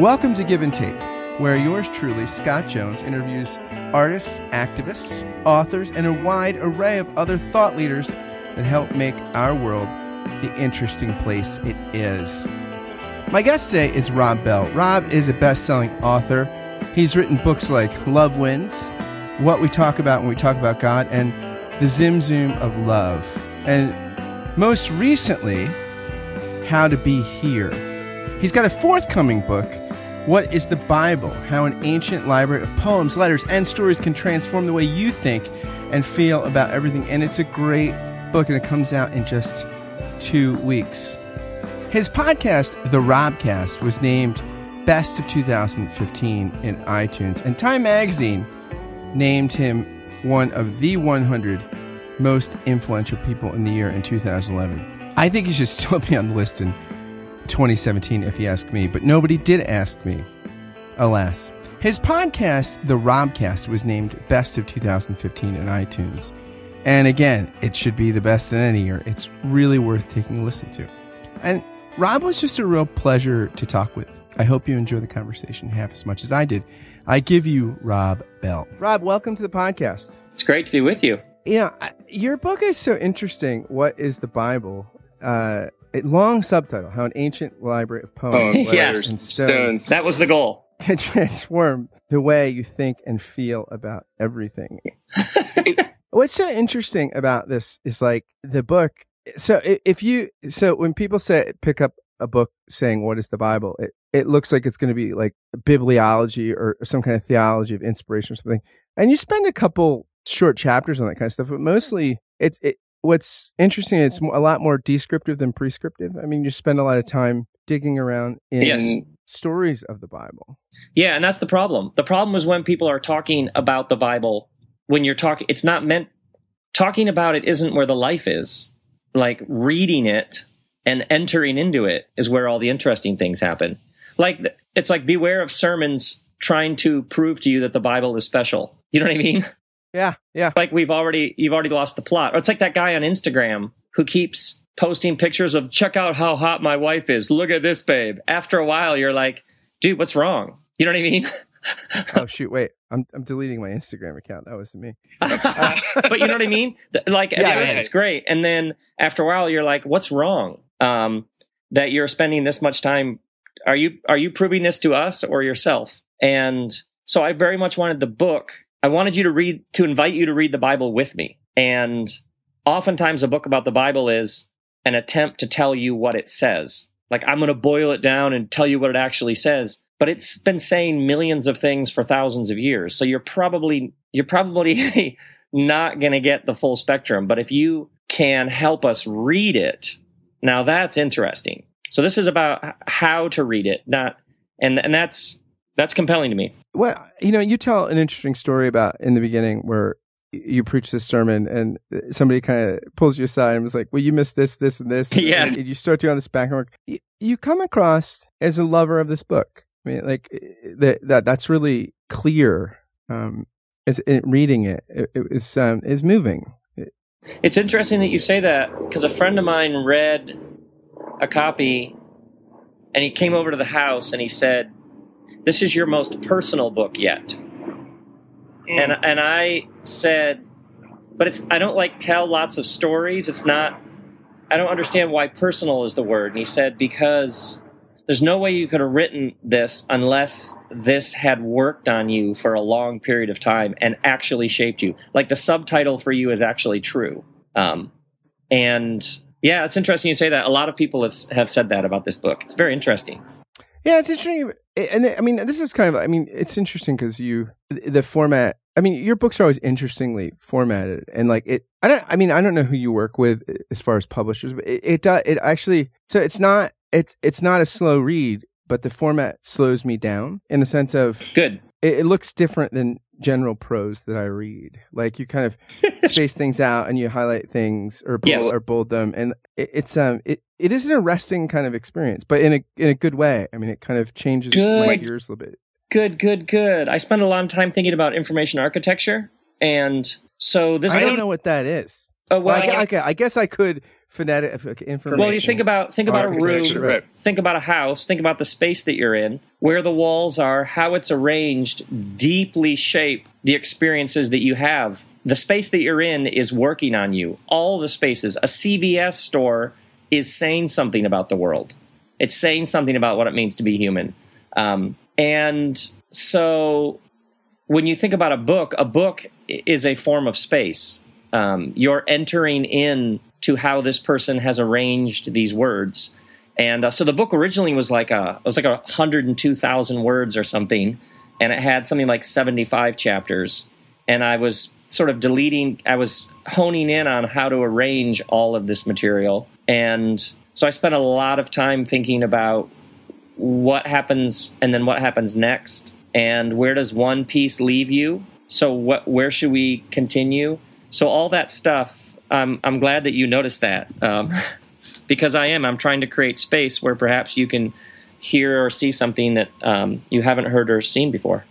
Welcome to Give and Take, where yours truly, Scott Jones, interviews artists, activists, authors, and a wide array of other thought leaders that help make our world the interesting place it is. My guest today is Rob Bell. Rob is a best selling author. He's written books like Love Wins, What We Talk About When We Talk About God, and The Zimzum of Love. And most recently, How to Be Here. He's got a forthcoming book, What is the Bible? How an ancient library of poems, letters, and stories can transform the way you think and feel about everything. And it's a great book, and it comes out in just two weeks. His podcast, The Robcast, was named Best of 2015 in iTunes, and Time Magazine named him one of the 100 most influential people in the year in 2011. I think he should still be on the list in 2017 if you ask me, but nobody did ask me, alas. His podcast, The Robcast, was named Best of 2015 in iTunes. And again, it should be the best in any year. It's really worth taking a listen to. And Rob was just a real pleasure to talk with. I hope you enjoy the conversation half as much as I did. I give you Rob Bell. Rob, welcome to the podcast. It's great to be with you. You know, your book is so interesting. What is the Bible? Uh, a long subtitle: How an ancient library of poems, oh, yes. and stones, stones. That was the goal. Can transform the way you think and feel about everything. What's so interesting about this is like the book. So if you, so when people say pick up a book saying what is the Bible, it, it looks like it's going to be like bibliology or some kind of theology of inspiration or something. And you spend a couple short chapters on that kind of stuff, but mostly it's it, what's interesting. It's a lot more descriptive than prescriptive. I mean, you spend a lot of time digging around in yes. stories of the Bible. Yeah, and that's the problem. The problem is when people are talking about the Bible when you're talking, it's not meant, talking about it isn't where the life is. Like reading it and entering into it is where all the interesting things happen. Like, it's like beware of sermons trying to prove to you that the Bible is special. You know what I mean? Yeah, yeah. Like we've already, you've already lost the plot. Or it's like that guy on Instagram who keeps posting pictures of check out how hot my wife is. Look at this, babe. After a while, you're like, dude, what's wrong? You know what I mean? oh shoot! Wait, I'm I'm deleting my Instagram account. That was me. Uh, but you know what I mean? Like, yeah, yeah, it's great, and then after a while, you're like, "What's wrong? Um, that you're spending this much time? Are you are you proving this to us or yourself?" And so, I very much wanted the book. I wanted you to read to invite you to read the Bible with me, and oftentimes, a book about the Bible is an attempt to tell you what it says. Like, I'm going to boil it down and tell you what it actually says but it's been saying millions of things for thousands of years. So you're probably you're probably not going to get the full spectrum. But if you can help us read it, now that's interesting. So this is about how to read it, not and and that's that's compelling to me. Well, you know, you tell an interesting story about in the beginning where you preach this sermon and somebody kind of pulls you aside and was like, well, you missed this, this, and this. Yeah. And you start doing this back and work. You come across as a lover of this book. I mean, like eh, that that that's really clear. Um, as reading it, it, it is um, is moving. It's interesting that you say that because a friend of mine read a copy, and he came over to the house and he said, "This is your most personal book yet." Mm. And and I said, "But it's I don't like tell lots of stories. It's not. I don't understand why personal is the word." And he said, "Because." there's no way you could have written this unless this had worked on you for a long period of time and actually shaped you. Like the subtitle for you is actually true. Um, and yeah, it's interesting you say that. A lot of people have have said that about this book. It's very interesting. Yeah, it's interesting, and I mean, this is kind of. I mean, it's interesting because you the format. I mean, your books are always interestingly formatted, and like it. I don't. I mean, I don't know who you work with uh, as far as publishers, but it it, does, it actually. So it's not it's it's not a slow read, but the format slows me down in the sense of good. It, it looks different than general prose that I read. Like you kind of space things out and you highlight things or bold, yes. or bold them, and it, it's um it, it is an arresting kind of experience, but in a in a good way. I mean, it kind of changes good. my gears a little bit. Good, good, good. I spent a lot of time thinking about information architecture, and so this. I don't know what that is. Oh well, well I, okay. I guess I could phonetic information. Well, you think about think about a room, right. think about a house, think about the space that you're in, where the walls are, how it's arranged, deeply shape the experiences that you have. The space that you're in is working on you. All the spaces. A CVS store is saying something about the world. It's saying something about what it means to be human. Um, and so when you think about a book, a book is a form of space. Um, you're entering in to how this person has arranged these words. And uh, so the book originally was like a it was like a hundred and two thousand words or something, and it had something like seventy five chapters. And I was sort of deleting, I was honing in on how to arrange all of this material. And so I spent a lot of time thinking about what happens and then what happens next, and where does one piece leave you. So what, where should we continue? So all that stuff I'm I'm glad that you noticed that um, because I am. I'm trying to create space where perhaps you can hear or see something that um, you haven't heard or seen before.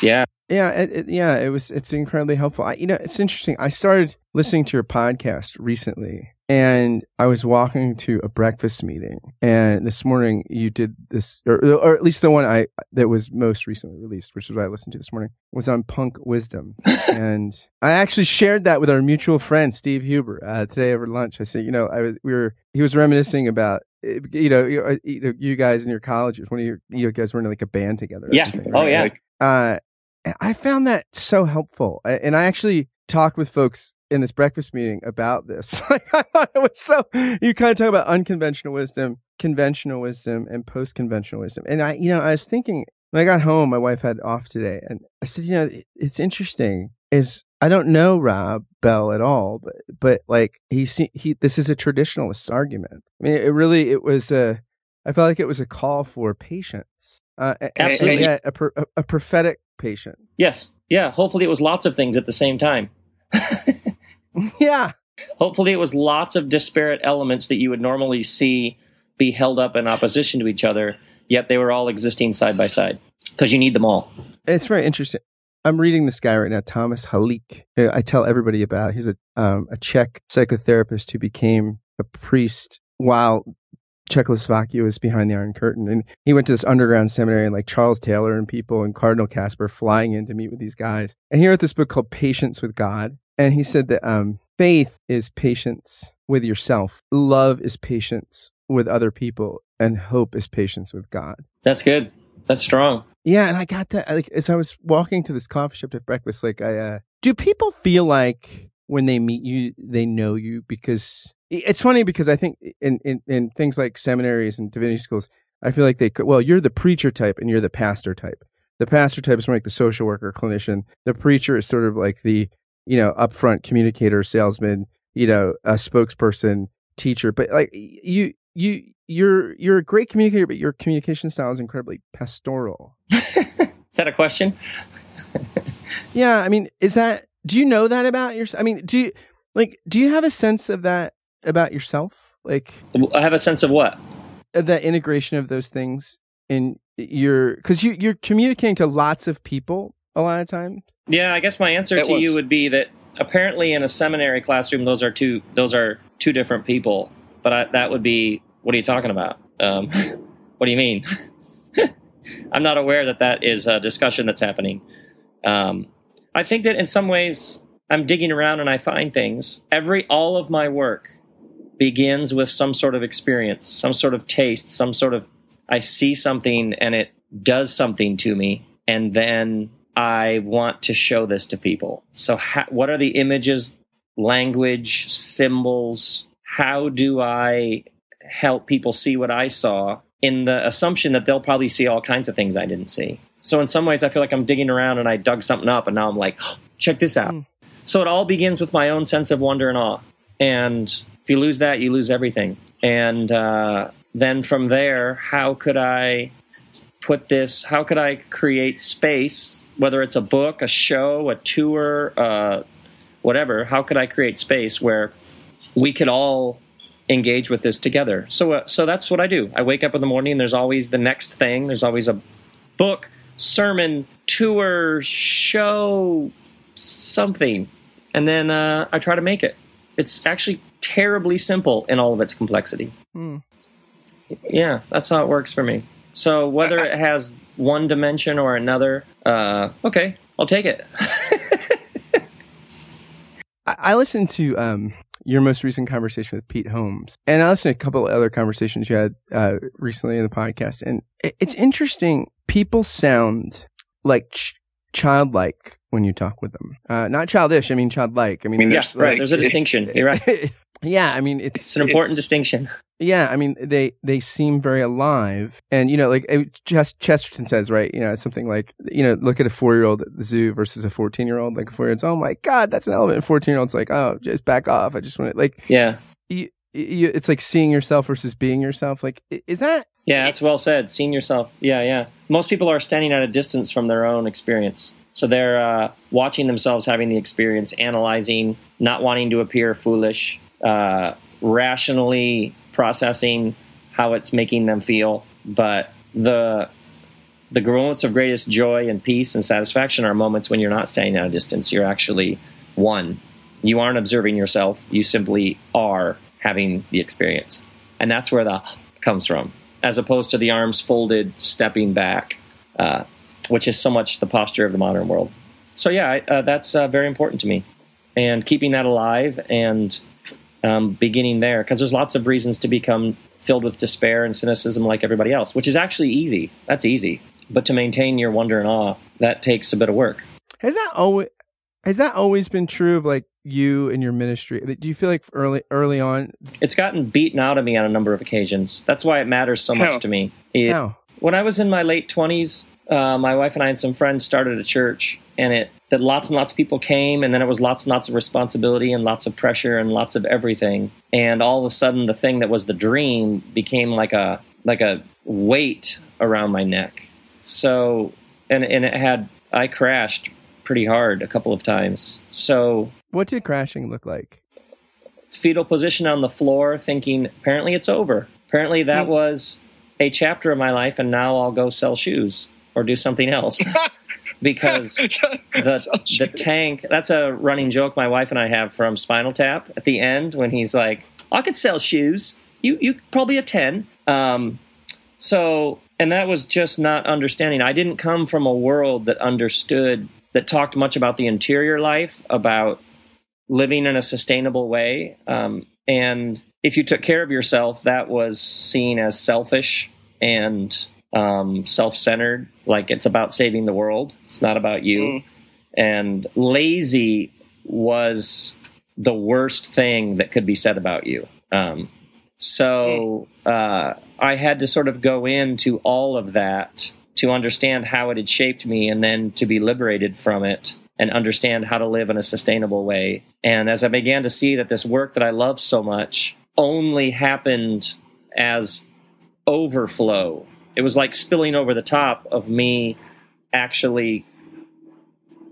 Yeah. Yeah, it, it, yeah, it was. It's incredibly helpful. I, you know, it's interesting. I started listening to your podcast recently, and I was walking to a breakfast meeting, and this morning you did this, or, or at least the one I that was most recently released, which is what I listened to this morning, was on punk wisdom, and I actually shared that with our mutual friend Steve Huber uh, today over lunch. I said, you know, I was we were he was reminiscing about you know, you, uh, you guys in your colleges when you you guys were in like a band together. Yeah. Right? Oh yeah. Like, uh, I found that so helpful. And I actually talked with folks in this breakfast meeting about this. like, I thought it was so, you kind of talk about unconventional wisdom, conventional wisdom, and post conventional wisdom. And I, you know, I was thinking, when I got home, my wife had off today, and I said, you know, it's interesting. Is I don't know Rob Bell at all, but but like he he this is a traditionalist argument. I mean, it really it was a I felt like it was a call for patience. Uh, Absolutely, and, and a, a, a prophetic patient. Yes. Yeah. Hopefully it was lots of things at the same time. yeah. Hopefully it was lots of disparate elements that you would normally see be held up in opposition to each other, yet they were all existing side by side because you need them all. It's very interesting. I'm reading this guy right now, Thomas Halik. I tell everybody about. He's a um, a Czech psychotherapist who became a priest while Czechoslovakia was behind the Iron Curtain. And he went to this underground seminary and like Charles Taylor and people and Cardinal Kasper flying in to meet with these guys. And he wrote this book called Patience with God. And he said that um, faith is patience with yourself, love is patience with other people, and hope is patience with God. That's good. That's strong. Yeah, and I got that like as I was walking to this coffee shop to breakfast. Like, I uh, do people feel like when they meet you, they know you because it's funny because I think in, in, in things like seminaries and divinity schools, I feel like they could, well, you're the preacher type and you're the pastor type. The pastor type is more like the social worker, clinician. The preacher is sort of like the, you know, upfront communicator, salesman, you know, a spokesperson, teacher. But like you, you, you're, you're a great communicator, but your communication style is incredibly pastoral. is that a question? yeah. I mean, is that, do you know that about yourself? I mean, do you, like, do you have a sense of that about yourself? Like, I have a sense of what the integration of those things in your because you you're communicating to lots of people a lot of times. Yeah, I guess my answer At to once. you would be that apparently in a seminary classroom, those are two those are two different people. But I, that would be what are you talking about? Um, what do you mean? I'm not aware that that is a discussion that's happening. Um, I think that in some ways I'm digging around and I find things. Every all of my work begins with some sort of experience, some sort of taste, some sort of I see something and it does something to me, and then I want to show this to people. So, ha- what are the images, language, symbols? How do I help people see what I saw in the assumption that they'll probably see all kinds of things I didn't see? So, in some ways, I feel like I'm digging around and I dug something up, and now I'm like, oh, check this out. Mm. So, it all begins with my own sense of wonder and awe. And if you lose that, you lose everything. And uh, then from there, how could I put this? How could I create space, whether it's a book, a show, a tour, uh, whatever? How could I create space where we could all engage with this together? So, uh, so that's what I do. I wake up in the morning. There's always the next thing. There's always a book, sermon, tour, show, something, and then uh, I try to make it. It's actually terribly simple in all of its complexity. Mm. Yeah, that's how it works for me. So whether it has one dimension or another, uh, okay, I'll take it. I listened to um, your most recent conversation with Pete Holmes, and I listened to a couple of other conversations you had uh, recently in the podcast, and it's interesting. People sound like ch- childlike when you talk with them. Uh, not childish. I mean childlike. I mean, yes, right. Like, there's a distinction. You're right. yeah, I mean, it's, it's an important it's, distinction. Yeah, I mean they they seem very alive, and you know, like just Chesterton says, right? You know, something like you know, look at a four year old at the zoo versus a fourteen year old. Like a four year old's, oh my god, that's an elephant. Fourteen year old's like, oh, just back off. I just want to like, yeah. You, you, it's like seeing yourself versus being yourself. Like, is that? Yeah, that's well said. Seeing yourself. Yeah, yeah. Most people are standing at a distance from their own experience. So they're uh, watching themselves having the experience, analyzing, not wanting to appear foolish, uh, rationally processing how it's making them feel. But the the moments of greatest joy and peace and satisfaction are moments when you're not standing at a distance. You're actually one. You aren't observing yourself. You simply are having the experience, and that's where the comes from, as opposed to the arms folded, stepping back, uh, which is so much the posture of the modern world. So yeah, I, uh, that's uh, very important to me, and keeping that alive and um, beginning there because there's lots of reasons to become filled with despair and cynicism like everybody else, which is actually easy. That's easy. But to maintain your wonder and awe, that takes a bit of work. Has that always has that always been true of like you and your ministry? Do you feel like early early on it's gotten beaten out of me on a number of occasions. That's why it matters so How? much to me. It, How? When I was in my late twenties, uh, my wife and I and some friends started a church, and it that lots and lots of people came, and then it was lots and lots of responsibility and lots of pressure and lots of everything. And all of a sudden, the thing that was the dream became like a like a weight around my neck. So, and and it had I crashed pretty hard a couple of times. So, what did crashing look like? Fetal position on the floor, thinking apparently it's over. Apparently that hmm. was a chapter of my life, and now I'll go sell shoes or do something else. because the the tank that's a running joke my wife and I have from Spinal Tap at the end when he's like, I could sell shoes. You you probably a ten. Um, so and that was just not understanding. I didn't come from a world that understood that talked much about the interior life, about living in a sustainable way. Um, and if you took care of yourself, that was seen as selfish and um, self centered, like it's about saving the world. It's not about you. Mm. And lazy was the worst thing that could be said about you. Um, so uh, I had to sort of go into all of that to understand how it had shaped me and then to be liberated from it and understand how to live in a sustainable way. And as I began to see that this work that I love so much only happened as overflow it was like spilling over the top of me actually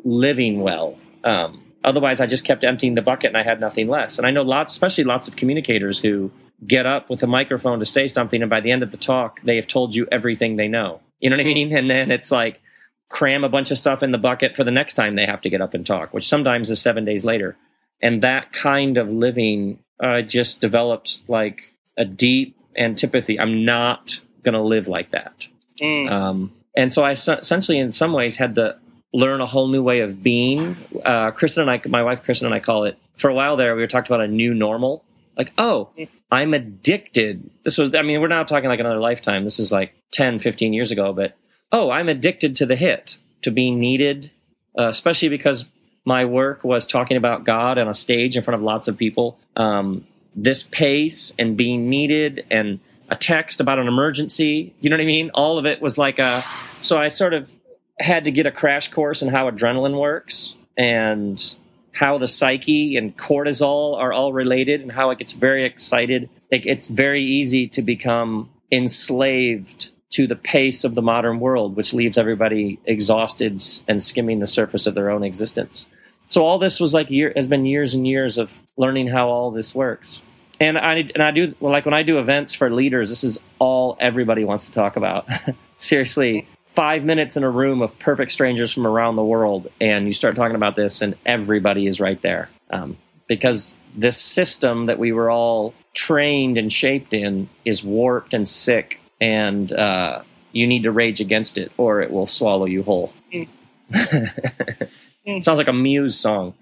living well. Um, otherwise, I just kept emptying the bucket and I had nothing less. And I know lots, especially lots of communicators who get up with a microphone to say something, and by the end of the talk, they have told you everything they know. You know what I mean? And then it's like cram a bunch of stuff in the bucket for the next time they have to get up and talk, which sometimes is seven days later. And that kind of living uh, just developed like a deep antipathy. I'm not going to live like that. Mm. Um, and so I essentially, in some ways, had to learn a whole new way of being. Uh, Kristen and I, my wife Kristen and I call it, for a while there, we were talking about a new normal. Like, oh, mm. I'm addicted. This was, I mean, we're not talking like another lifetime. This is like 10, 15 years ago, but oh, I'm addicted to the hit, to being needed, uh, especially because my work was talking about God on a stage in front of lots of people. Um, this pace and being needed and a text about an emergency. You know what I mean? All of it was like a. So I sort of had to get a crash course in how adrenaline works and how the psyche and cortisol are all related and how it gets very excited. Like it's very easy to become enslaved to the pace of the modern world, which leaves everybody exhausted and skimming the surface of their own existence. So all this was like year has been years and years of learning how all this works and I and I do like when I do events for leaders. This is all everybody wants to talk about. Seriously, five minutes in a room of perfect strangers from around the world, and you start talking about this, and everybody is right there. Um, because this system that we were all trained and shaped in is warped and sick, and uh, you need to rage against it, or it will swallow you whole. Mm. Sounds like a Muse song.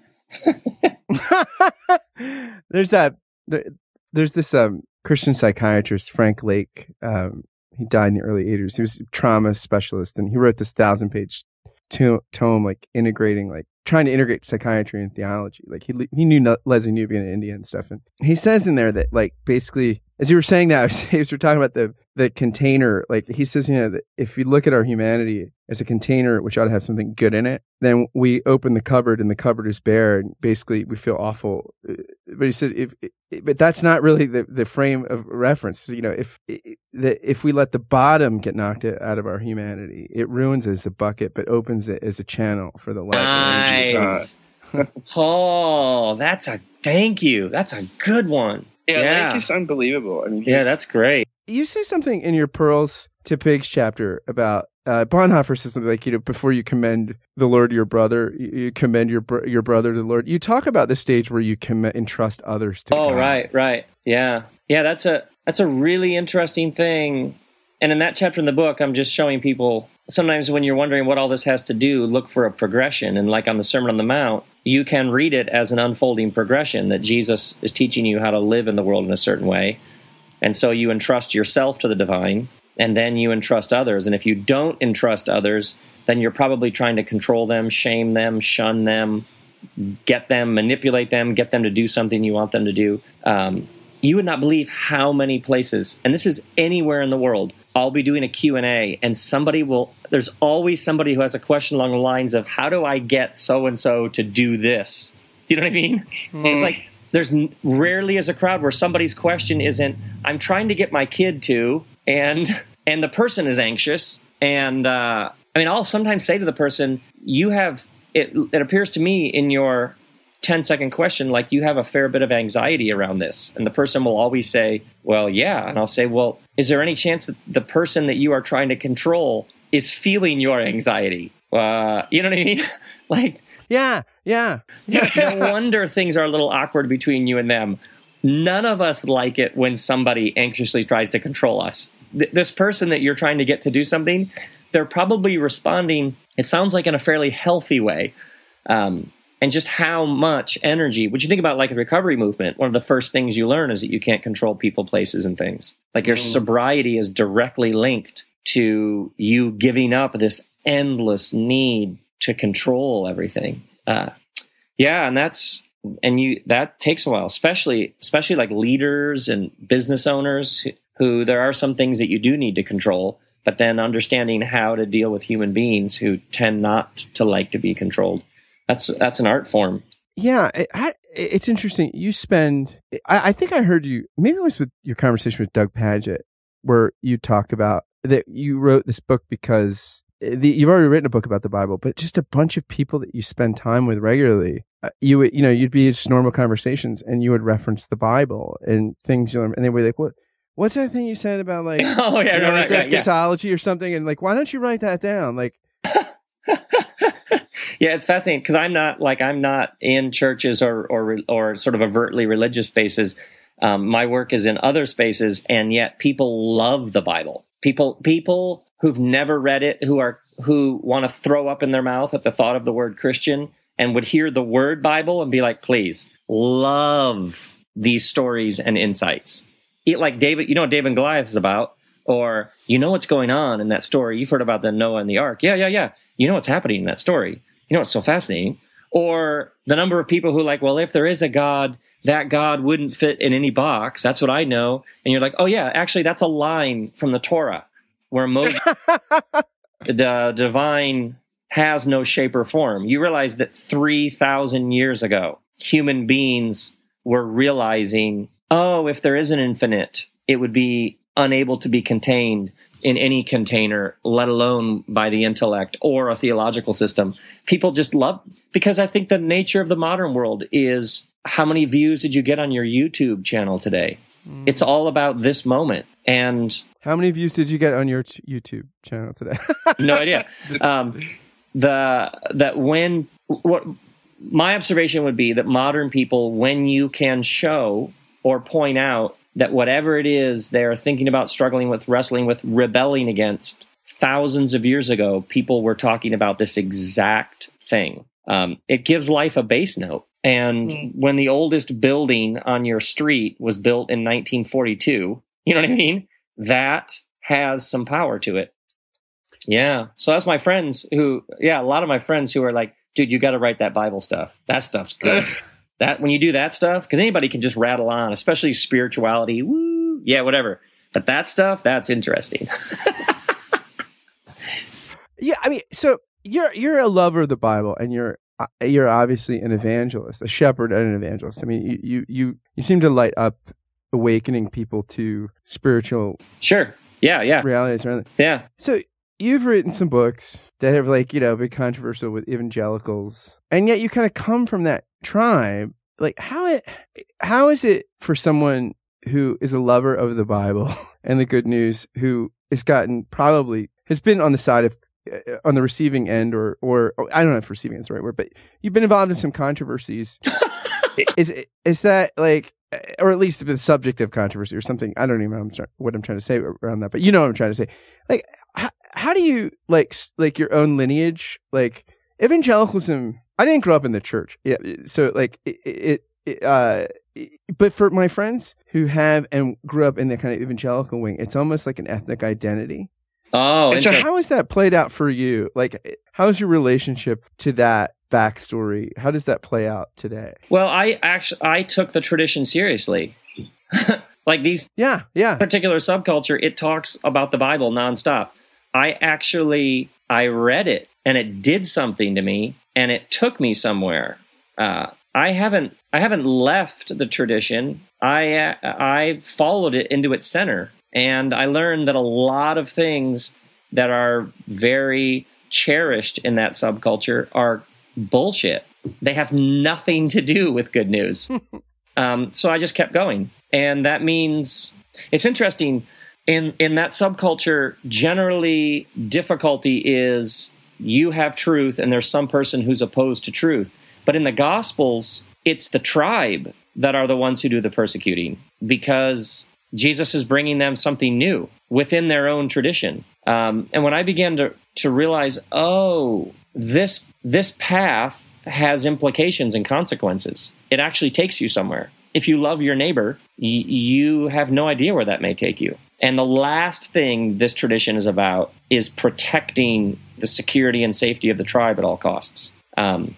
there's that. There, there's this um, Christian psychiatrist Frank Lake. Um, he died in the early 80s. He was a trauma specialist, and he wrote this thousand page to- tome, like integrating, like trying to integrate psychiatry and theology. Like he he knew Lesslie Newbigin in India and stuff, and he says in there that like basically as you were saying that, as you were talking about the the container. Like he says, you know, that if you look at our humanity as a container, which ought to have something good in it, then we open the cupboard and the cupboard is bare, and basically we feel awful. Uh, but he said, if, but that's not really the, the frame of reference. You know, if if we let the bottom get knocked out of our humanity, it ruins it as a bucket, but opens it as a channel for the life. Nice. oh, that's a thank you. That's a good one. Yeah, yeah. Lake is unbelievable. I mean, yeah, that's great. You say something in your Pearls to Pigs chapter about uh, Bonhoeffer says something like, you know, before you commend the Lord your brother, you, you commend your br- your brother to the Lord. You talk about the stage where you can entrust others to. Oh, God. right, right, yeah, yeah. That's a that's a really interesting thing. And in that chapter in the book, I'm just showing people sometimes when you're wondering what all this has to do, look for a progression. And like on the Sermon on the Mount, you can read it as an unfolding progression that Jesus is teaching you how to live in the world in a certain way. And so you entrust yourself to the divine, and then you entrust others. And if you don't entrust others, then you're probably trying to control them, shame them, shun them, get them, manipulate them, get them to do something you want them to do. Um, you would not believe how many places, and this is anywhere in the world, I'll be doing a Q&A and somebody will there's always somebody who has a question along the lines of how do I get so and so to do this? Do you know what I mean? Mm. It's like there's rarely is a crowd where somebody's question isn't I'm trying to get my kid to and and the person is anxious and uh, I mean I'll sometimes say to the person you have it it appears to me in your 10 second question like you have a fair bit of anxiety around this. And the person will always say well yeah. And i'll say well is there any chance that the person that you are trying to control is feeling your anxiety? Uh, you know what i mean? Like yeah yeah, yeah. no wonder things are a little awkward between you and them. None of us like it when somebody anxiously tries to control us. Th- this person that you're trying to get to do something they're probably responding it sounds like in a fairly healthy way. Um, and just how much energy would you think about like a recovery movement? One of the first things you learn is that you can't control people places and things. Like your mm. sobriety is directly linked to you giving up this endless need to control everything. Uh, yeah and that's and you that takes a while especially especially like leaders and business owners who, who there are some things that you do need to control but then understanding how to deal with human beings who tend not to like to be controlled that's that's an art form. Yeah, it, it's interesting. You spend. I, I, think I heard you. Maybe it was with your conversation with Doug Pagitt, where you talk about that you wrote this book because the, you've already written a book about the Bible, but just a bunch of people that you spend time with regularly. Uh, you would, you know, you'd be just normal conversations, and you would reference the Bible and things, you know, and they were like, "What? What's that thing you said about like, oh yeah, you know, right, right, eschatology yeah. or something?" And like, why don't you write that down? Like, yeah, it's fascinating because I'm not like I'm not in churches or or or sort of overtly religious spaces. Um, my work is in other spaces, and yet people love the Bible. People people who've never read it, who are who want to throw up in their mouth at the thought of the word Christian, and would hear the word Bible and be like, "Please, love these stories and insights." Like David, you know what David and Goliath is about, or you know what's going on in that story. You've heard about the Noah and the Ark. Yeah, yeah, yeah you know what's happening in that story. You know what's so fascinating? Or the number of people who are like, well, if there is a God, that God wouldn't fit in any box. That's what I know. And you're like, oh yeah, actually that's a line from the Torah where Moses, the divine has no shape or form. You realize that 3,000 years ago, human beings were realizing, oh, if there is an infinite, it would be unable to be contained in any container, let alone by the intellect or a theological system. People just love because I think the nature of the modern world is how many views did you get on your YouTube channel today? Mm. It's all about this moment. And how many views did you get on your t- YouTube channel today? no idea. Um, the that when what my observation would be that modern people, when you can show or point out that whatever it is they're thinking about, struggling with, wrestling with, rebelling against, thousands of years ago, people were talking about this exact thing. Um, it gives life a base note. And mm. when the oldest building on your street was built in 1942, you know what I mean? That has some power to it. Yeah. So that's my friends who, yeah, a lot of my friends who are like, dude, you got to write that Bible stuff. That stuff's good. that when you do that stuff, because anybody can just rattle on, especially spirituality. Woo, yeah, whatever. But that stuff, that's interesting. yeah, I mean, so you're you're a lover of the Bible, and you're uh, you're obviously an evangelist, a shepherd and an evangelist. I mean, you you you, you seem to light up awakening people to spiritual. Sure. Yeah. Yeah. Realities. Right? Yeah. So you've written some books that have like you know been controversial with evangelicals, and yet you kind of come from that tribe. Like how it how is it for someone who is a lover of the Bible and the good news who has gotten probably has been on the side of uh, on the receiving end or, or, or I don't know if receiving is the right word, but you've been involved in some controversies. is is that like uh, or at least the subject of controversy or something. I don't even know what I'm trying to say around that, but you know what I'm trying to say. Like, how, how do you like like your own lineage? Like evangelicalism. I didn't grow up in the church, yeah. So like it, it, it uh, but for my friends who have and grew up in the kind of evangelical wing, it's almost like an ethnic identity. Oh, and so how has that played out for you? Like, how's your relationship to that backstory? How does that play out today? Well, I actually I took the tradition seriously. like these, yeah, yeah, particular subculture, it talks about the Bible nonstop. I actually I read it and it did something to me and it took me somewhere. Uh, I haven't I haven't left the tradition. I uh, I followed it into its center and I learned that a lot of things that are very cherished in that subculture are bullshit. They have nothing to do with good news. um, so I just kept going. And that means it's interesting. In, in that subculture, generally, difficulty is you have truth and there's some person who's opposed to truth. But in the Gospels, it's the tribe that are the ones who do the persecuting because Jesus is bringing them something new within their own tradition. Um, and when I began to to realize, oh, this this path has implications and consequences. It actually takes you somewhere. If you love your neighbor, y- you have no idea where that may take you. And the last thing this tradition is about is protecting the security and safety of the tribe at all costs. Um,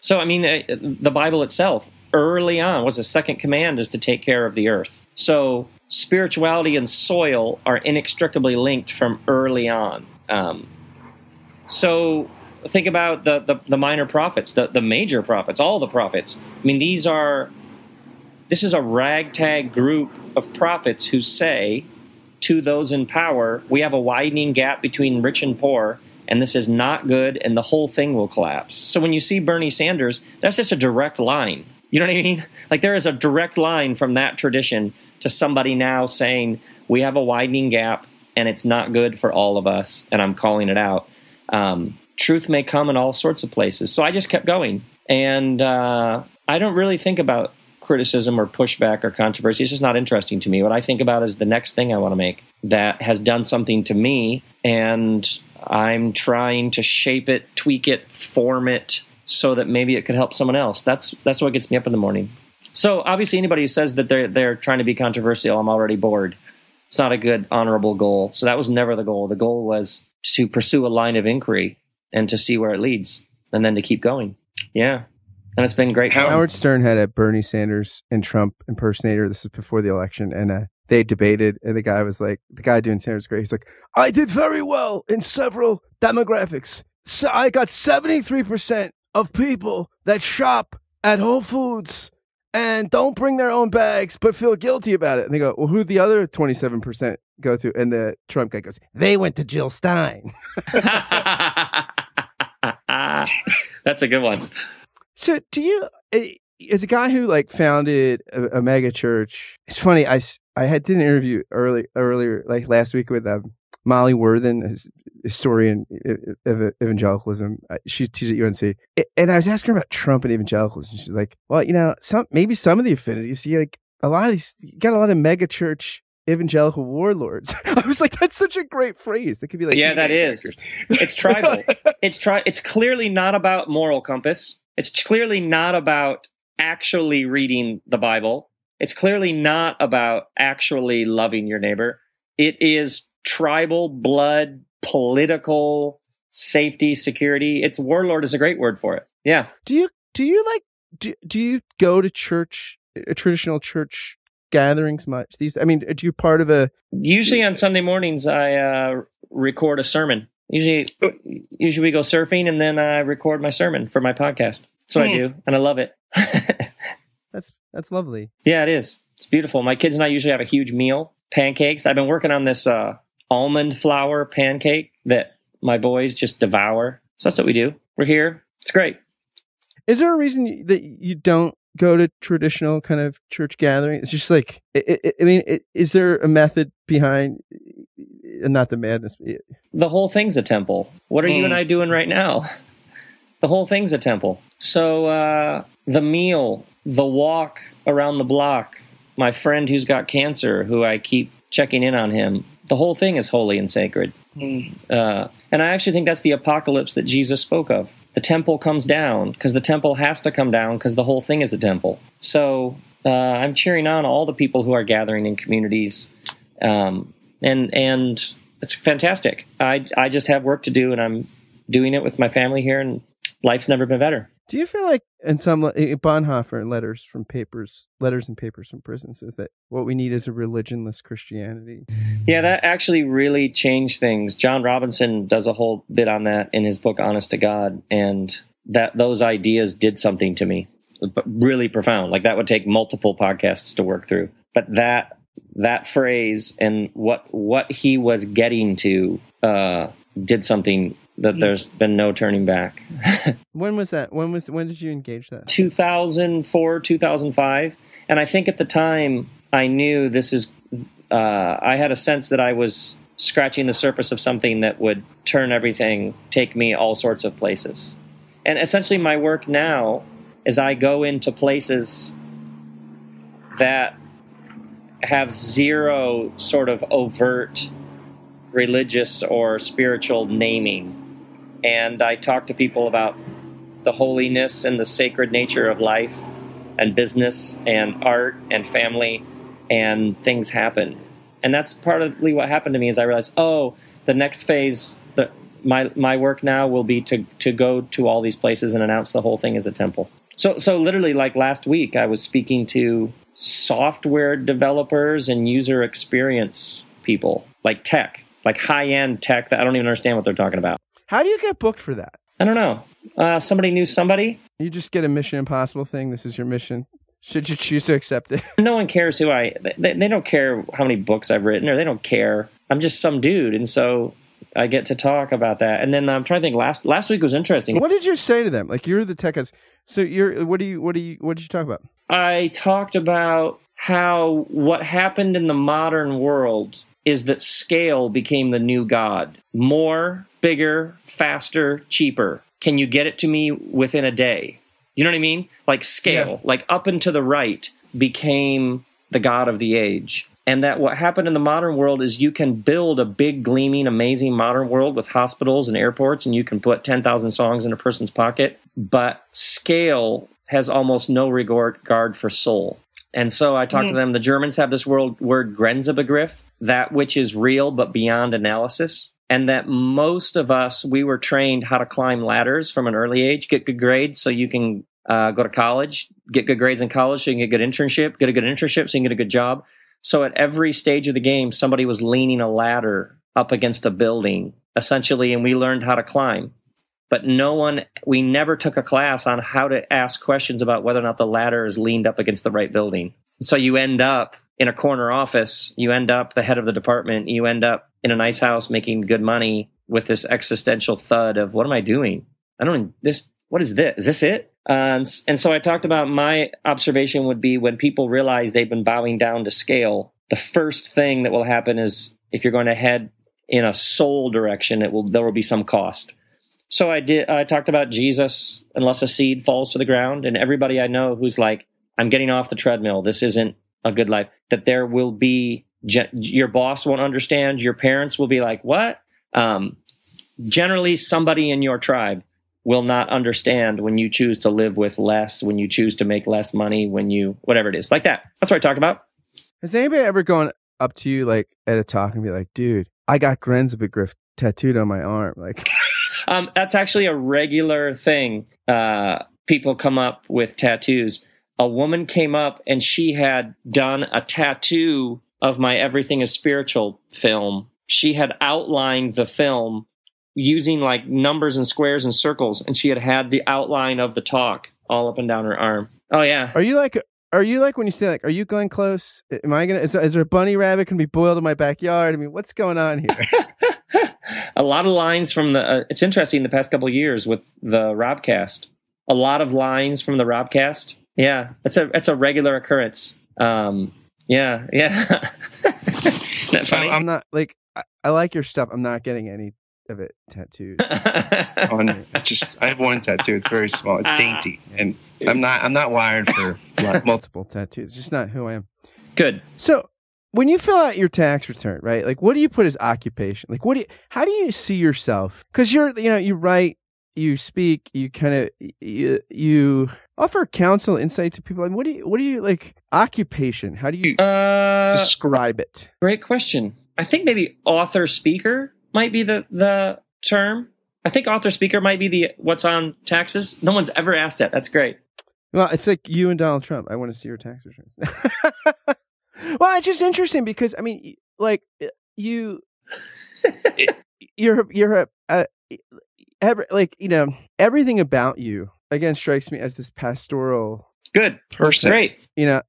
so, I mean, uh, the Bible itself early on was the second command is to take care of the earth. So spirituality and soil are inextricably linked from early on. Um, so think about the, the, the minor prophets, the, the major prophets, all the prophets. I mean, these are this is a ragtag group of prophets who say to those in power, we have a widening gap between rich and poor, and this is not good, and the whole thing will collapse. So when you see Bernie Sanders, that's just a direct line. You know what I mean? Like there is a direct line from that tradition to somebody now saying we have a widening gap and it's not good for all of us, and I'm calling it out. Um, truth may come in all sorts of places. So I just kept going, and uh, I don't really think about criticism or pushback or controversy. It's just not interesting to me. What I think about is the next thing I want to make that has done something to me, and I'm trying to shape it, tweak it, form it, so that maybe it could help someone else. That's that's what gets me up in the morning. So obviously, anybody who says that they're they're trying to be controversial, I'm already bored. It's not a good honorable goal. So that was never the goal. The goal was to pursue a line of inquiry and to see where it leads, and then to keep going. Yeah, and it's been great. Howard Stern had a Bernie Sanders and Trump impersonator. This was before the election, and uh, they debated, and the guy was like, the guy doing Sanders great. He's like, I did very well in several demographics. So I got seventy three percent of people that shop at Whole Foods and don't bring their own bags but feel guilty about it. And they go, Well, who'd the other 27% go to? And the Trump guy goes, They went to Jill Stein. That's a good one. So, do you, eh, as a guy who like founded a, a mega church, it's funny. I, I had did an interview early earlier, like last week with um, Molly Worthen, historian of evangelicalism. Uh, she teaches at UNC, and I was asking her about Trump and evangelicalism. She's like, "Well, you know, some maybe some of the affinities. You like a lot of these. You got a lot of mega church evangelical warlords. I was like, that's such a great phrase. That could be like, yeah, that is. It's tribal. it's tri- It's clearly not about moral compass. It's clearly not about actually reading the Bible. It's clearly not about actually loving your neighbor. It is tribal, blood, political, safety, security. It's warlord is a great word for it. Yeah. Do you do you like do, do you go to church a traditional church gatherings much these i mean are you part of a usually on sunday mornings i uh record a sermon usually usually we go surfing and then i record my sermon for my podcast. That's what mm. i hmm. do and i love it. That's that's lovely. Yeah it is. It's beautiful. My kids and i usually have a huge meal pancakes. I've been working on this uh almond flour pancake that my boys just devour. So that's what we do. We're here. It's great. Is there a reason that you don't go to traditional kind of church gatherings? It's just like, it, it, I mean, it, is there a method behind, not the madness? The whole thing's a temple. What are mm. you and hmm. I doing right now? The whole thing's a temple. So uh, the meal, the walk around the block, my friend who's got cancer, who I keep checking in on him, the whole thing is holy and sacred. Mm. Uh, and I actually think that's the apocalypse that Jesus spoke of the temple comes down because the temple has to come down because the whole thing is a temple. So uh, I'm cheering on all the people who are gathering in communities, um, and and it's fantastic. I I just have work to do, and I'm doing it with my family here, and life's never been better. Do you feel like in some Bonhoeffer letters from papers, letters and papers from prison says that what we need is a religionless Christianity? Yeah, that actually really changed things. John Robinson does a whole bit on that in his book Honest to God, and that those ideas did something to me, really profound. Like that would take multiple podcasts to work through. But that that phrase and what what he was getting to uh, did something that there's been no turning back. when was that? When was when did you engage that? 2004, 2005, and I think at the time I knew this is. Uh, I had a sense that I was scratching the surface of something that would turn everything, take me all sorts of places, and essentially my work now is I go into places that have zero sort of overt religious or spiritual naming and I talk to people about the holiness and the sacred nature of life and business and art and family and things happen. And that's partly what happened to me is I realized, oh, the next phase, the, my my work now will be to to go to all these places and announce the whole thing as a temple. So so literally like last week I was speaking to software developers and user experience people, like tech, like high-end tech that I don't even understand what they're talking about. How do you get booked for that? I don't know. Uh, somebody knew somebody. You just get a Mission Impossible thing. This is your mission. Should you choose to accept it? No one cares who I. They, they don't care how many books I've written, or they don't care. I'm just some dude, and so I get to talk about that. And then I'm trying to think. Last last week was interesting. What did you say to them? Like you're the tech guys. So you're. What do you? What do you? What did you talk about? I talked about how what happened in the modern world is that scale became the new god. More, bigger, faster, cheaper. Can you get it to me within a day? You know what I mean? Like scale, yeah. like up and to the right became the god of the age. And that what happened in the modern world is you can build a big, gleaming, amazing modern world with hospitals and airports, and you can put 10,000 songs in a person's pocket. But scale has almost no regard for soul. And so I talked mm. to them. The Germans have this word, word Grenzebegriff, that which is real but beyond analysis. And that most of us, we were trained how to climb ladders from an early age, get good grades so you can uh, go to college, get good grades in college so you can get a good internship, get a good internship so you can get a good job. So at every stage of the game, somebody was leaning a ladder up against a building, essentially, and we learned how to climb but no one we never took a class on how to ask questions about whether or not the ladder is leaned up against the right building. So you end up in a corner office you end up the head of the department you end up in a nice house making good money with this existential thud of what am i doing? I don't this what is this? Is this it? Uh, and, so i talked about my observation would be when people realize they've been bowing down to scale the first thing that will happen is if you're going to head in a soul direction, it will there will be some cost. So I did. I talked about Jesus, unless a seed falls to the ground, and everybody I know who's like, I'm getting off the treadmill. This isn't a good life. That there will be your boss won't understand. Your parents will be like, what? Um, generally, somebody in your tribe will not understand when you choose to live with less, when you choose to make less money, when you whatever it is, like that. That's what I talked about. Has anybody ever gone up to you like at a talk and be like, dude, I got Grenzebegriff tattooed on my arm? Like, um, that's actually a regular thing. Uh, people come up with tattoos. A woman came up and she had done a tattoo of my Everything is Spiritual film. She had outlined the film using like numbers and squares and circles, and she had had the outline of the talk all up and down her arm. Oh yeah. Are you like are you like when you say like, are you going close? Am I gonna? Is, is there a bunny rabbit can be boiled in my backyard? I mean, what's going on here? a lot of lines from the. Uh, it's interesting the past couple years with the Robcast. A lot of lines from the Robcast. Yeah, it's a it's a regular occurrence. Um, yeah, yeah. I'm not like I, I like your stuff. I'm not getting any of it tattooed. on just I have one tattoo. It's very small. It's dainty, and I'm not I'm not wired for multiple tattoos. It's just not who I am. Good. So when you fill out your tax return, right? Like, what do you put as occupation? Like, what do you? How do you see yourself? Because you're, you know, you write, you speak, you kind of, you, you offer counsel, insight to people. I mean, what do you, what do you like? Occupation. How do you uh, describe it? Great question. I think maybe author speaker might be the the term. I think author speaker might be the what's on taxes. No one's ever asked that. That's great. Well, it's like you and Donald Trump. I want to see your tax returns. well, it's just interesting because I mean, like you, you're you're uh, a, a every, like you know everything about you again strikes me as this pastoral good person. Great, you know,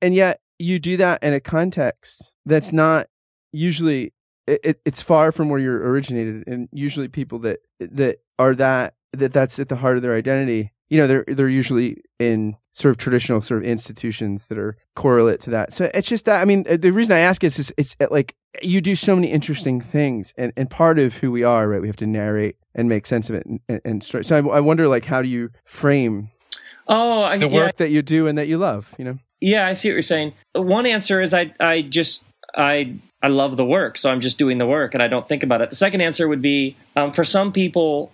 and yet you do that in a context that's not usually it, it's far from where you're originated, and usually people that that are that that that's at the heart of their identity. You know, they're they're usually in sort of traditional sort of institutions that are correlate to that. So it's just that. I mean, the reason I ask is, is it's like you do so many interesting things, and and part of who we are, right? We have to narrate and make sense of it, and, and, and so I, I wonder, like, how do you frame Oh, I, the work yeah. that you do and that you love, you know? Yeah, I see what you're saying. One answer is I I just I I love the work, so I'm just doing the work and I don't think about it. The second answer would be um, for some people,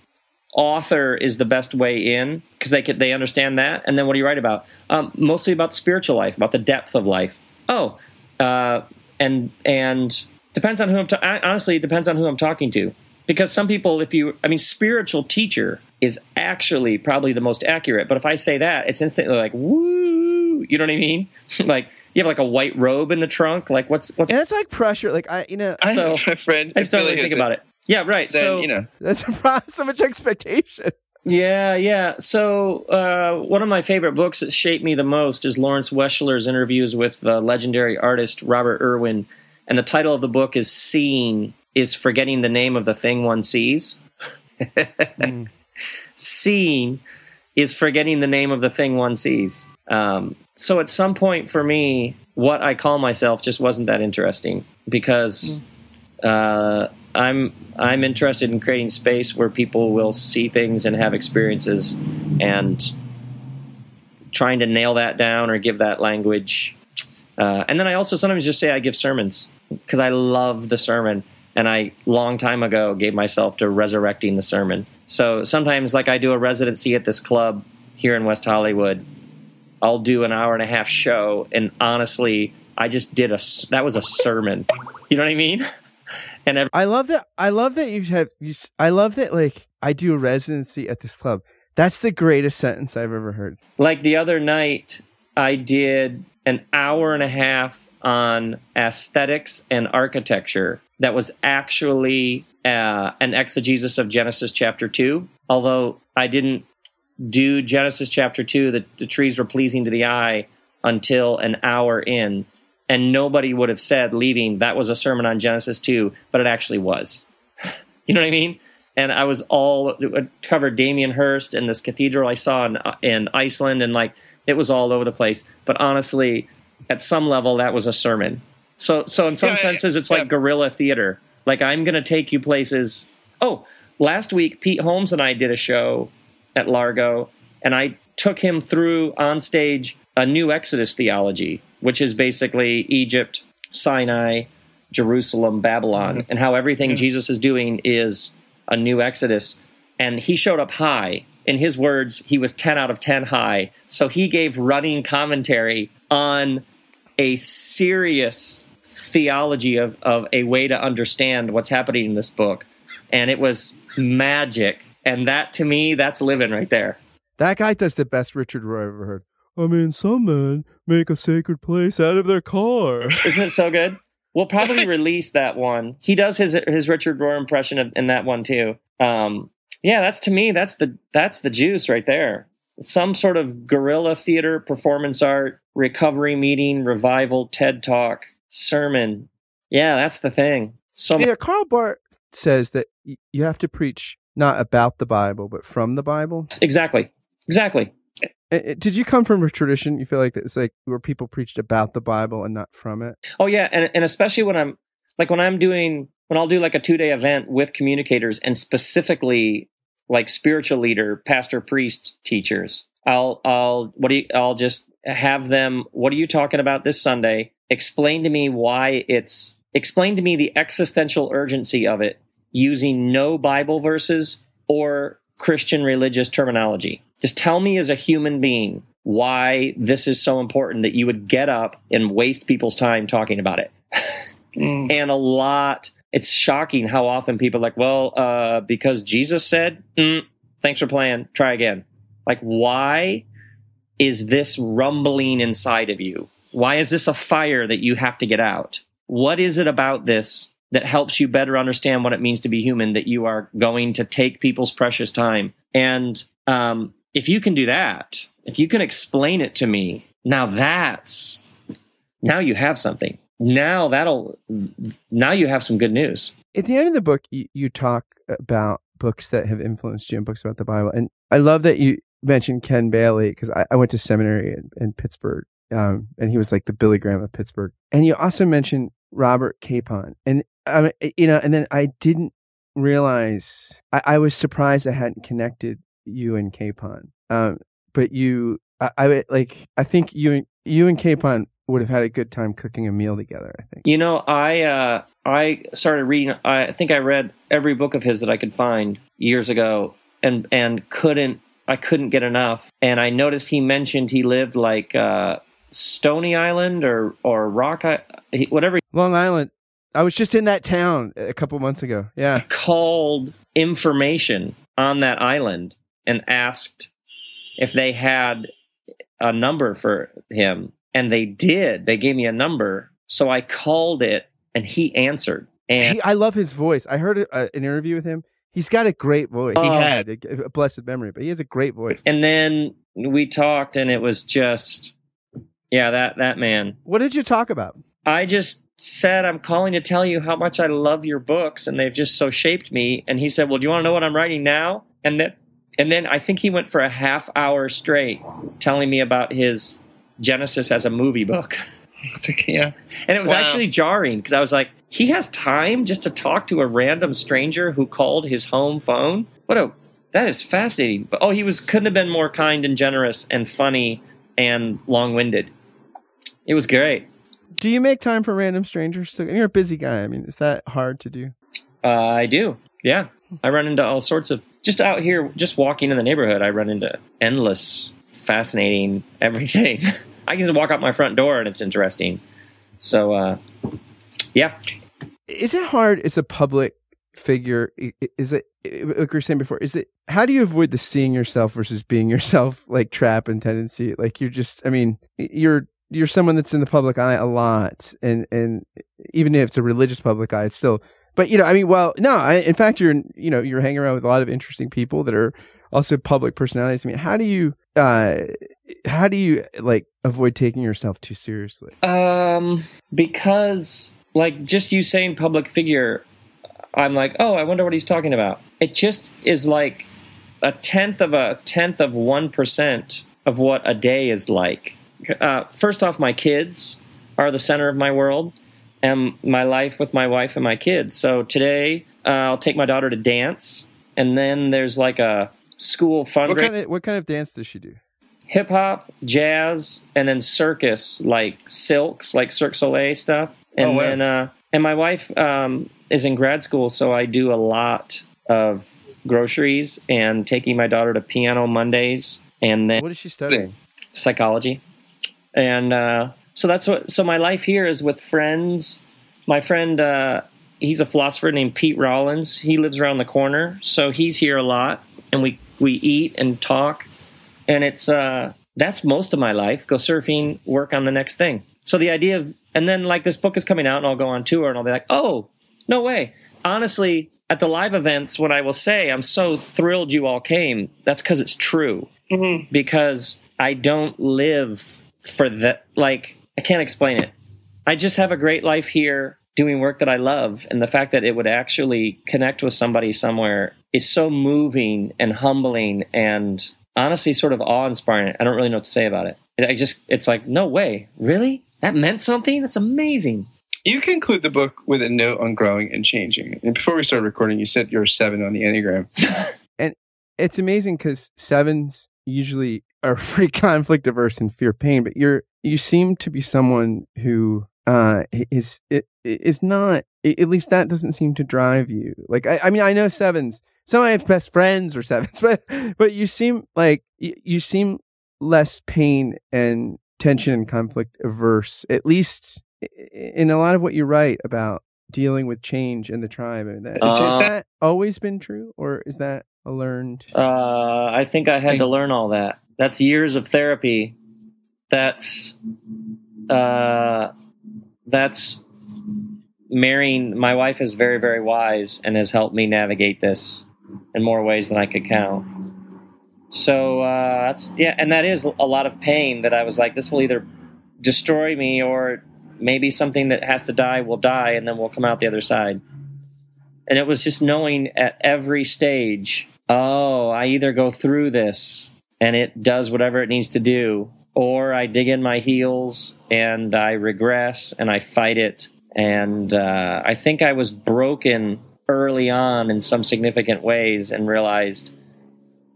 author is the best way in because they they understand that. And then what do you write about? Um, mostly about spiritual life, about the depth of life. Oh, uh, and and depends on who I'm. Ta- honestly, it depends on who I'm talking to. Because some people, if you, I mean, spiritual teacher is actually probably the most accurate. But if I say that, it's instantly like, woo, you know what I mean? like you have like a white robe in the trunk. Like what's what's? And it's like pressure. Like I, you know, I, so my friend. I just don't really think about it. Yeah, right. Then, so you know, that's so much expectation. Yeah, yeah. So uh, one of my favorite books that shaped me the most is Lawrence Weschler's interviews with the legendary artist Robert Irwin, and the title of the book is "Seeing is Forgetting the Name of the Thing One Sees." mm. Seeing is forgetting the name of the thing one sees. Um, so at some point for me, what I call myself just wasn't that interesting because uh, I'm I'm interested in creating space where people will see things and have experiences, and trying to nail that down or give that language. Uh, and then I also sometimes just say I give sermons because I love the sermon, and I long time ago gave myself to resurrecting the sermon. So sometimes, like I do a residency at this club here in West Hollywood I'll do an hour and a half show, and honestly, I just did a that was a sermon. You know what I mean? And every- I love that. I love that you have. You, I love that. Like I do a residency at this club. That's the greatest sentence I've ever heard. Like the other night, I did an hour and a half on aesthetics and architecture that was actually uh, an exegesis of Genesis chapter 2. Although I didn't do Genesis chapter 2 that the trees were pleasing to the eye until an hour in. And nobody would have said leaving that was a sermon on Genesis 2, but it actually was. you know what I mean? And I was all covered Damien Hirst and this cathedral I saw in, in Iceland, and like it was all over the place. But honestly, at some level, that was a sermon. So, so in some yeah, senses, it's yeah. like guerrilla theater Like I'm going to take you places. Oh, last week Pete Holmes and I did a show at Largo, and I took him through on stage a new Exodus theology, which is basically Egypt, Sinai, Jerusalem, Babylon, mm-hmm. and how everything Jesus is doing is a new Exodus. And he showed up high. In his words, he was 10 out of 10 high. So he gave running commentary on a serious theology of, of a way to understand what's happening in this book. And it was magic. And that to me, that's living right there. That guy does the best Richard Rohr I've ever heard. I mean, some men make a sacred place out of their car. Isn't it so good? We'll probably release that one. He does his his Richard Rohr impression of, in that one too. Um, yeah, that's to me that's the that's the juice right there. It's some sort of guerrilla theater, performance art, recovery meeting, revival, TED talk, sermon. Yeah, that's the thing. So yeah, Karl Barth says that you have to preach not about the Bible, but from the Bible. Exactly. Exactly. Eh, eh, did you come from a tradition you feel like it's like where people preached about the Bible and not from it? Oh yeah, and and especially when I'm like when I'm doing when I'll do like a two day event with communicators and specifically like spiritual leader, pastor, priest, teachers. I'll I'll what do you I'll just have them what are you talking about this Sunday? Explain to me why it's explain to me the existential urgency of it using no Bible verses or Christian religious terminology. Just tell me as a human being why this is so important that you would get up and waste people's time talking about it. mm. And a lot, it's shocking how often people are like, well, uh, because Jesus said, mm, thanks for playing, try again. Like, why is this rumbling inside of you? Why is this a fire that you have to get out? What is it about this that helps you better understand what it means to be human that you are going to take people's precious time? And um, if you can do that, if you can explain it to me, now that's now you have something. Now that'll now you have some good news. At the end of the book, you, you talk about books that have influenced you and books about the Bible, and I love that you mentioned Ken Bailey because I, I, went to seminary in, in Pittsburgh, um, and he was like the Billy Graham of Pittsburgh. And you also mentioned Robert Capon, and um, you know, and then I didn't realize I, I was surprised I hadn't connected you and Capon. Um, but you, I, I like, I think you, you and Capon would have had a good time cooking a meal together. I think. You know, I, uh, I started reading. I think I read every book of his that I could find years ago, and and couldn't. I couldn't get enough. And I noticed he mentioned he lived like uh, Stony Island or or Rock, whatever. Long Island. I was just in that town a couple months ago. Yeah. Called information on that island and asked if they had a number for him. And they did. They gave me a number. So I called it and he answered. And he, I love his voice. I heard a, an interview with him. He's got a great voice. Uh, he had a, a blessed memory, but he has a great voice. And then we talked and it was just yeah, that that man. What did you talk about? I just said I'm calling to tell you how much I love your books and they've just so shaped me. And he said, "Well, do you want to know what I'm writing now?" And then and then I think he went for a half hour straight telling me about his Genesis as a movie book. yeah. And it was wow. actually jarring because I was like, he has time just to talk to a random stranger who called his home phone? What a that is fascinating. But oh, he was couldn't have been more kind and generous and funny and long-winded. It was great. Do you make time for random strangers? You're a busy guy. I mean, is that hard to do? Uh, I do. Yeah. I run into all sorts of just out here, just walking in the neighborhood. I run into endless, fascinating everything. I can just walk out my front door and it's interesting. So, uh, yeah. Is it hard as a public figure? Is it like we were saying before? Is it how do you avoid the seeing yourself versus being yourself like trap and tendency? Like you're just, I mean, you're you're someone that's in the public eye a lot, and and even if it's a religious public eye, it's still but you know, I mean, well, no, I, in fact, you're you know you're hanging around with a lot of interesting people that are also public personalities. I mean, how do you uh how do you like avoid taking yourself too seriously? Um, because like just you saying public figure, I'm like, oh, I wonder what he's talking about. It just is like a tenth of a tenth of one percent of what a day is like. Uh, first off, my kids are the center of my world and my life with my wife and my kids. So today uh, I'll take my daughter to dance, and then there's like a school fundraiser. What kind of what kind of dance does she do? Hip hop, jazz, and then circus, like silks, like Cirque Soleil stuff. And Oh, wow. then, uh, and my wife um, is in grad school, so I do a lot of groceries and taking my daughter to piano Mondays, and then What is she studying? psychology. And uh, so that's what. So my life here is with friends. My friend, uh, he's a philosopher named Pete Rollins. He lives around the corner, so he's here a lot, and we we eat and talk. And it's uh, that's most of my life. Go surfing, work on the next thing. So the idea of, and then like this book is coming out, and I'll go on tour, and I'll be like, oh, no way. Honestly, at the live events, what I will say, I'm so thrilled you all came. That's because it's true Mhm. because I don't live for that. Like, I can't explain it. I just have a great life here doing work that I love. And the fact that it would actually connect with somebody somewhere is so moving and humbling and honestly sort of awe inspiring. I don't really know what to say about it. I just, it's like, no way. Really? That meant something? That's amazing. You conclude the book with a note on growing and changing. And before we started recording, you said you're seven on the Enneagram. And it's amazing because sevens usually are pretty conflict averse and fear pain, but you're you seem to be someone who uh is not at least that doesn't seem to drive you. Like I, I mean I know sevens. Some of my best friends are sevens, but but you seem like you, seem less pain and tension and conflict averse. At least in a lot of what you write about dealing with change in the tribe. I mean, that, Uh, has that always been true, or is that a learned? Uh, I think I had Hey. to learn all that. That's years of therapy. That's uh, that's marrying. My wife is very, very wise and has helped me navigate this in more ways than I could count. So uh, that's yeah, and that is a lot of pain. That I was like, this will either destroy me or maybe something that has to die will die, and then we'll come out the other side and it was just knowing at every stage oh i either go through this and it does whatever it needs to do or i dig in my heels and i regress and i fight it. And uh, i think i was broken early on in some significant ways and realized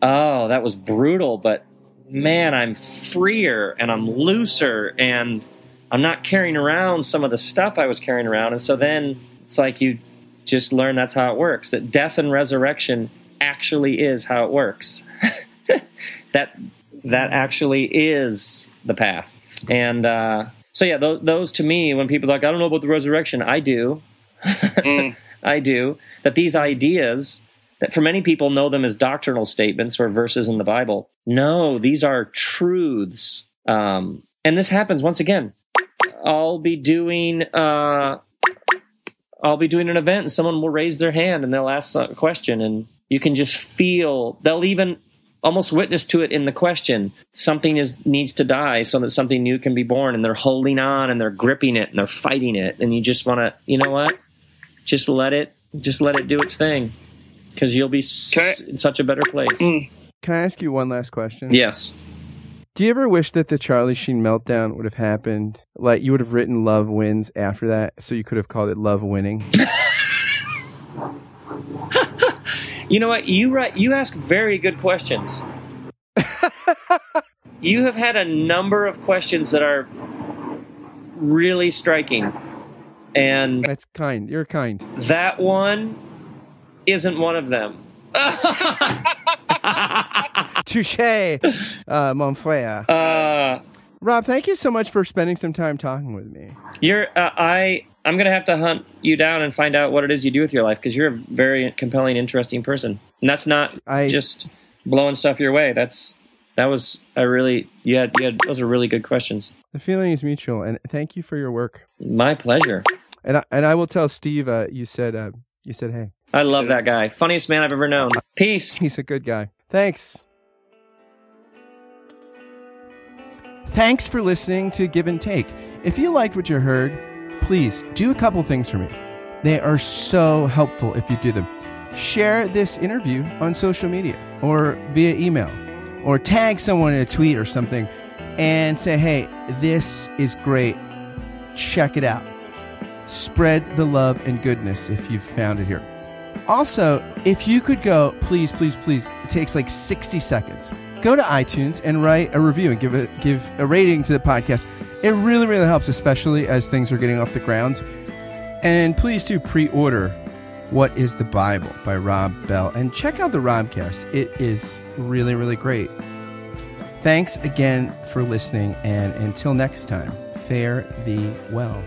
oh that was brutal but man i'm freer and i'm looser and i'm not carrying around some of the stuff i was carrying around. And so then it's like you just learn that's how it works that death and resurrection actually is how it works. That that actually is the path. And uh, so yeah those, those to me when people are like i don't know about the resurrection i do. Mm. i do. That these ideas that for many people know them as doctrinal statements or verses in the bible no these are truths. Um, and this happens once again. I'll be doing uh, I'll be doing an event and someone will raise their hand and they'll ask a question and you can just feel they'll even almost witness to it in the question. Something is needs to die so that something new can be born and they're holding on and they're gripping it and they're fighting it and you just want to, you know what? Just let it just let it do its thing cuz you'll be s- in such a better place. Mm. Can I ask you one last question? Yes. Do you ever wish that the Charlie Sheen meltdown would have happened? Like you would have written "Love Wins" after that, so you could have called it "Love Winning." You know what? You write. You ask very good questions. you have had a number of questions that are really striking, and That's kind. You're kind. that one isn't one of them. Touche, uh, mon frère. uh, Rob, thank you so much for spending some time talking with me. you're. Uh, I. I'm gonna have to hunt you down and find out what it is you do with your life because you're a very compelling, interesting person, and that's not I just blowing stuff your way. That's that was a really you had you had those are really good questions. the feeling is mutual, and thank you for your work. My pleasure. And I, and I will tell Steve. Uh, you said uh, you said hey. I love that guy. Funniest man I've ever known. Peace. He's a good guy. Thanks. Thanks for listening to Give and Take. If you liked what you heard, please do a couple things for me. They are so helpful if you do them. Share this interview on social media or via email, or tag someone in a tweet or something and say, hey, this is great. Check it out. spread the love and goodness if you've found it here. Also, if you could go, please, please, please, it takes like 60 seconds. Go to iTunes and write a review and give a give a rating to the podcast. It really, really helps, especially as things are getting off the ground. And please do pre-order What is the Bible by Rob Bell and check out the Robcast. It is really, really great. Thanks again for listening, and until next time, fare thee well.